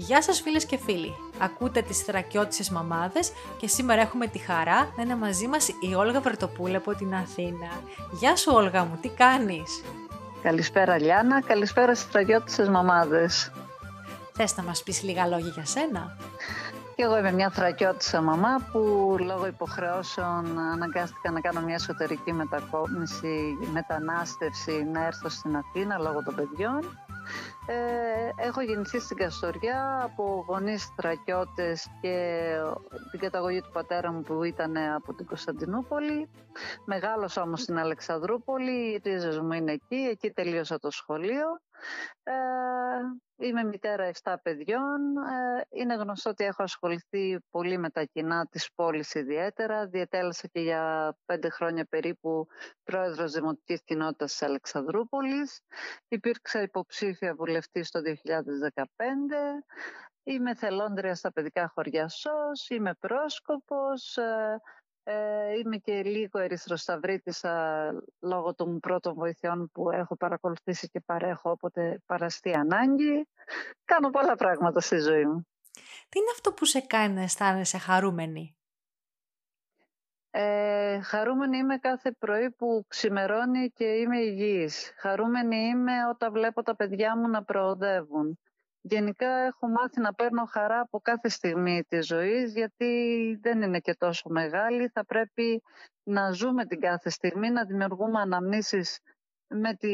Γεια σας φίλες και φίλοι. Ακούτε τις θρακιώτισες μαμάδες και σήμερα έχουμε τη χαρά να είναι μαζί μας η Όλγα Βερτοπούλα από την Αθήνα. Γεια σου Όλγα μου, τι κάνεις; Καλησπέρα Λιάννα, καλησπέρα στις θρακιώτισες μαμάδες. Θες να μας πεις λίγα λόγια για σένα; Και εγώ είμαι μια θρακιώτησα μαμά που λόγω υποχρεώσεων αναγκάστηκα να κάνω μια εσωτερική μετακόμιση, μετανάστευση, να έρθω στην Αθήνα λόγω των παιδιών ε, έχω γεννηθεί στην Καστοριά από γονείς στρακιώτες και την καταγωγή του πατέρα μου που ήταν από την Κωνσταντινούπολη. Μεγάλωσα όμως στην Αλεξανδρούπολη, οι ρίζες μου είναι εκεί, εκεί τελείωσα το σχολείο. Ε, είμαι μητέρα 7 παιδιών. Ε, είναι γνωστό ότι έχω ασχοληθεί πολύ με τα κοινά της πόλης ιδιαίτερα. Διετέλεσα και για πέντε χρόνια περίπου πρόεδρος Δημοτικής Κοινότητας της Αλεξανδρούπολης. Υπήρξα υποψήφια βουλευτής το 2015. Είμαι θελόντρια στα παιδικά χωριά ΣΟΣ, είμαι πρόσκοπος, ε, ε, είμαι και λίγο ερυθροσταυρίτησα λόγω των πρώτων βοηθειών που έχω παρακολουθήσει και παρέχω όποτε παραστεί ανάγκη. Κάνω πολλά πράγματα στη ζωή μου. Τι είναι αυτό που σε κάνει να αισθάνεσαι χαρούμενη; Ε, χαρούμενη είμαι κάθε πρωί που ξημερώνει και είμαι υγιής. Χαρούμενη είμαι όταν βλέπω τα παιδιά μου να προοδεύουν. Γενικά έχω μάθει να παίρνω χαρά από κάθε στιγμή της ζωής γιατί δεν είναι και τόσο μεγάλη. Θα πρέπει να ζούμε την κάθε στιγμή, να δημιουργούμε αναμνήσεις με, τη,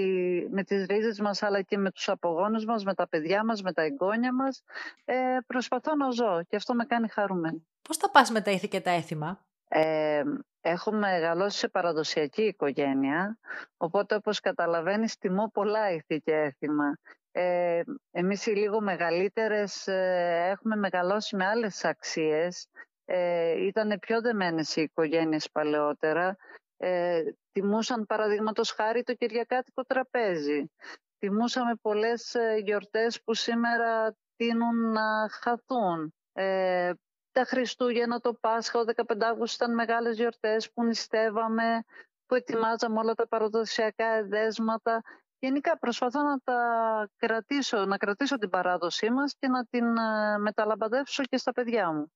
με τις ρίζες μας αλλά και με τους απογόνους μας, με τα παιδιά μας, με τα εγγόνια μας. Ε, προσπαθώ να ζω και αυτό με κάνει χαρούμενη. Πώς θα πας με τα ήθη και τα έθιμα; Ε, έχω μεγαλώσει σε παραδοσιακή οικογένεια, οπότε όπως καταλαβαίνεις τιμώ πολλά ήθη και έθιμα. Ε, εμείς οι λίγο μεγαλύτερες ε, έχουμε μεγαλώσει με άλλες αξίες. Ε, ήταν πιο δεμένες οι οικογένειες παλαιότερα. Ε, τιμούσαν παραδείγματος χάρη το Κυριακάτικο τραπέζι. Τιμούσαμε πολλές ε, γιορτές που σήμερα τείνουν να χαθούν. Ε, τα Χριστούγεννα, το Πάσχα, ο 15 Αύγουστο ήταν μεγάλες γιορτές που νηστεύαμε, που ετοιμάζαμε όλα τα παραδοσιακά εδέσματα. Γενικά προσπαθώ να τα κρατήσω, να κρατήσω την παράδοσή μας και να την ε, μεταλαμπαδεύσω και στα παιδιά μου.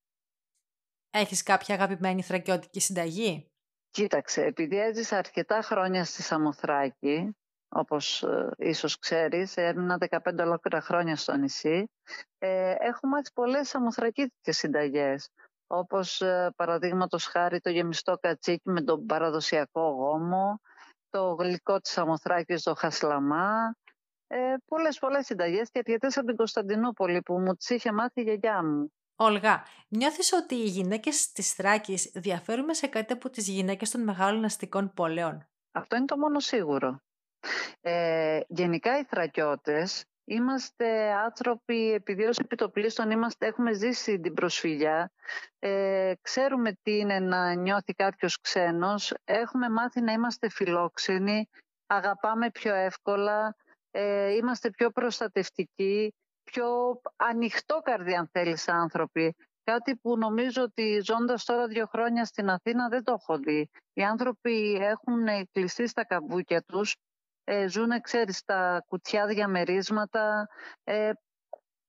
Έχεις κάποια αγαπημένη θρακιώτικη συνταγή; Κοίταξε, επειδή έζησα αρκετά χρόνια στη Σαμοθράκη, όπως ε, ίσως ξέρεις, έμεινα 15 ολόκληρα χρόνια στο νησί, ε, έχω μάθει πολλές σαμοθρακίτικες συνταγές, όπως ε, παραδείγματος χάρη το γεμιστό κατσίκι με τον παραδοσιακό γόμο, το γλυκό της Σαμοθράκης, το χασλαμά, ε, πολλές πολλές συνταγές και αρκετές από την Κωνσταντινούπολη που μου τις είχε μάθει η γιαγιά μου. Όλγα, νιώθεις ότι οι γυναίκες της Θράκης διαφέρουν σε κάτι από τις γυναίκες των μεγάλων αστικών πόλεων; Αυτό είναι το μόνο σίγουρο. Ε, γενικά οι Θρακιώτες είμαστε άνθρωποι, επειδή ως επιτοπλίστων είμαστε, έχουμε ζήσει την προσφυγιά, ε, ξέρουμε τι είναι να νιώθει κάποιος ξένος, έχουμε μάθει να είμαστε φιλόξενοι, αγαπάμε πιο εύκολα, ε, είμαστε πιο προστατευτικοί, πιο ανοιχτόκαρδοι αν θέλεις άνθρωποι. Κάτι που νομίζω ότι ζώντας τώρα δύο χρόνια στην Αθήνα δεν το έχω δει. Οι άνθρωποι έχουν κλειστεί στα καμπούκια τους ε, ζουν, ξέρεις, στα κουτιά διαμερίσματα. Ε,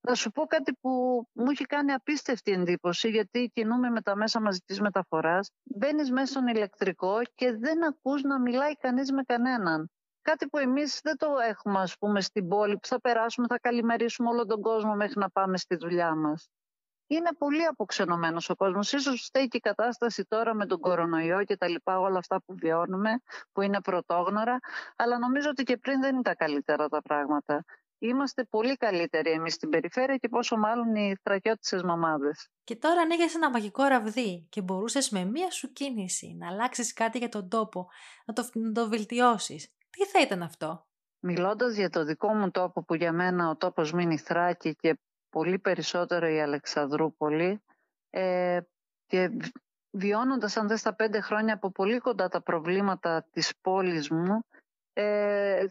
θα σου πω κάτι που μου έχει κάνει απίστευτη εντύπωση, γιατί κινούμε με τα μέσα μαζικής μεταφοράς. Μπαίνεις μέσα στον ηλεκτρικό και δεν ακούς να μιλάει κανείς με κανέναν. Κάτι που εμείς δεν το έχουμε, ας πούμε, στην πόλη, που θα περάσουμε, θα καλημερίσουμε όλο τον κόσμο μέχρι να πάμε στη δουλειά μας είναι πολύ αποξενωμένος ο κόσμος. Ίσως φταίει και η κατάσταση τώρα με τον κορονοϊό και τα λοιπά, όλα αυτά που βιώνουμε, που είναι πρωτόγνωρα, αλλά νομίζω ότι και πριν δεν ήταν καλύτερα τα πράγματα. Είμαστε πολύ καλύτεροι εμείς στην περιφέρεια και πόσο μάλλον οι στρατιώτισες μαμάδες. Και τώρα ανοίγεις ένα μαγικό ραβδί και μπορούσες με μία σου κίνηση να αλλάξεις κάτι για τον τόπο, να το, να το βελτιώσεις. Τι θα ήταν αυτό; Μιλώντας για το δικό μου τόπο που για μένα ο τόπος μείνει Θράκη και πολύ περισσότερο η Αλεξανδρούπολη ε, και βιώνοντας αν δες τα πέντε χρόνια από πολύ κοντά τα προβλήματα της πόλης μου ε,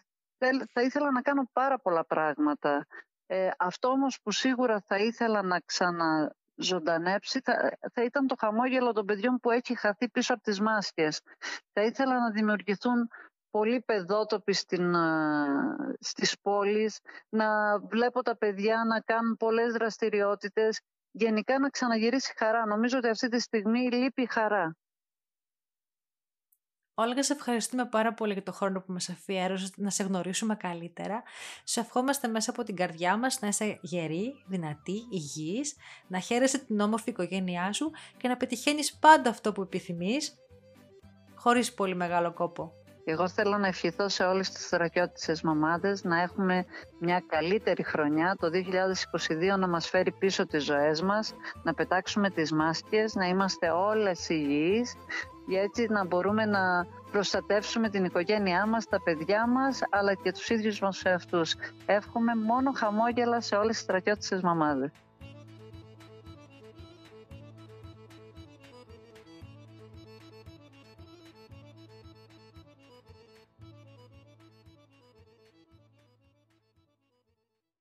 θα ήθελα να κάνω πάρα πολλά πράγματα. Ε, αυτό όμως που σίγουρα θα ήθελα να ξαναζωντανέψει θα, θα ήταν το χαμόγελο των παιδιών που έχει χαθεί πίσω από τις μάσκες. Θα ήθελα να δημιουργηθούν πολύ παιδότοποι στην, στις πόλεις, να βλέπω τα παιδιά να κάνουν πολλές δραστηριότητες, γενικά να ξαναγυρίσει χαρά. Νομίζω ότι αυτή τη στιγμή λείπει χαρά. Όλγα, σε ευχαριστούμε πάρα πολύ για το χρόνο που μας αφιέρωσες να σε γνωρίσουμε καλύτερα. Σε ευχόμαστε μέσα από την καρδιά μας να είσαι γερή, δυνατή, υγιής, να χαίρεσαι την όμορφη οικογένειά σου και να πετυχαίνεις πάντα αυτό που επιθυμείς, χωρίς πολύ μεγάλο κόπο. Εγώ θέλω να ευχηθώ σε όλες τις στρατιώτες μαμάδες να έχουμε μια καλύτερη χρονιά, το 2022 να μας φέρει πίσω τις ζωές μας, να πετάξουμε τις μάσκες, να είμαστε όλες υγιείς, για έτσι να μπορούμε να προστατεύσουμε την οικογένειά μας, τα παιδιά μας, αλλά και τους ίδιους μας εαυτούς. Εύχομαι μόνο χαμόγελα σε όλες τις στρατιώτες μαμάδες.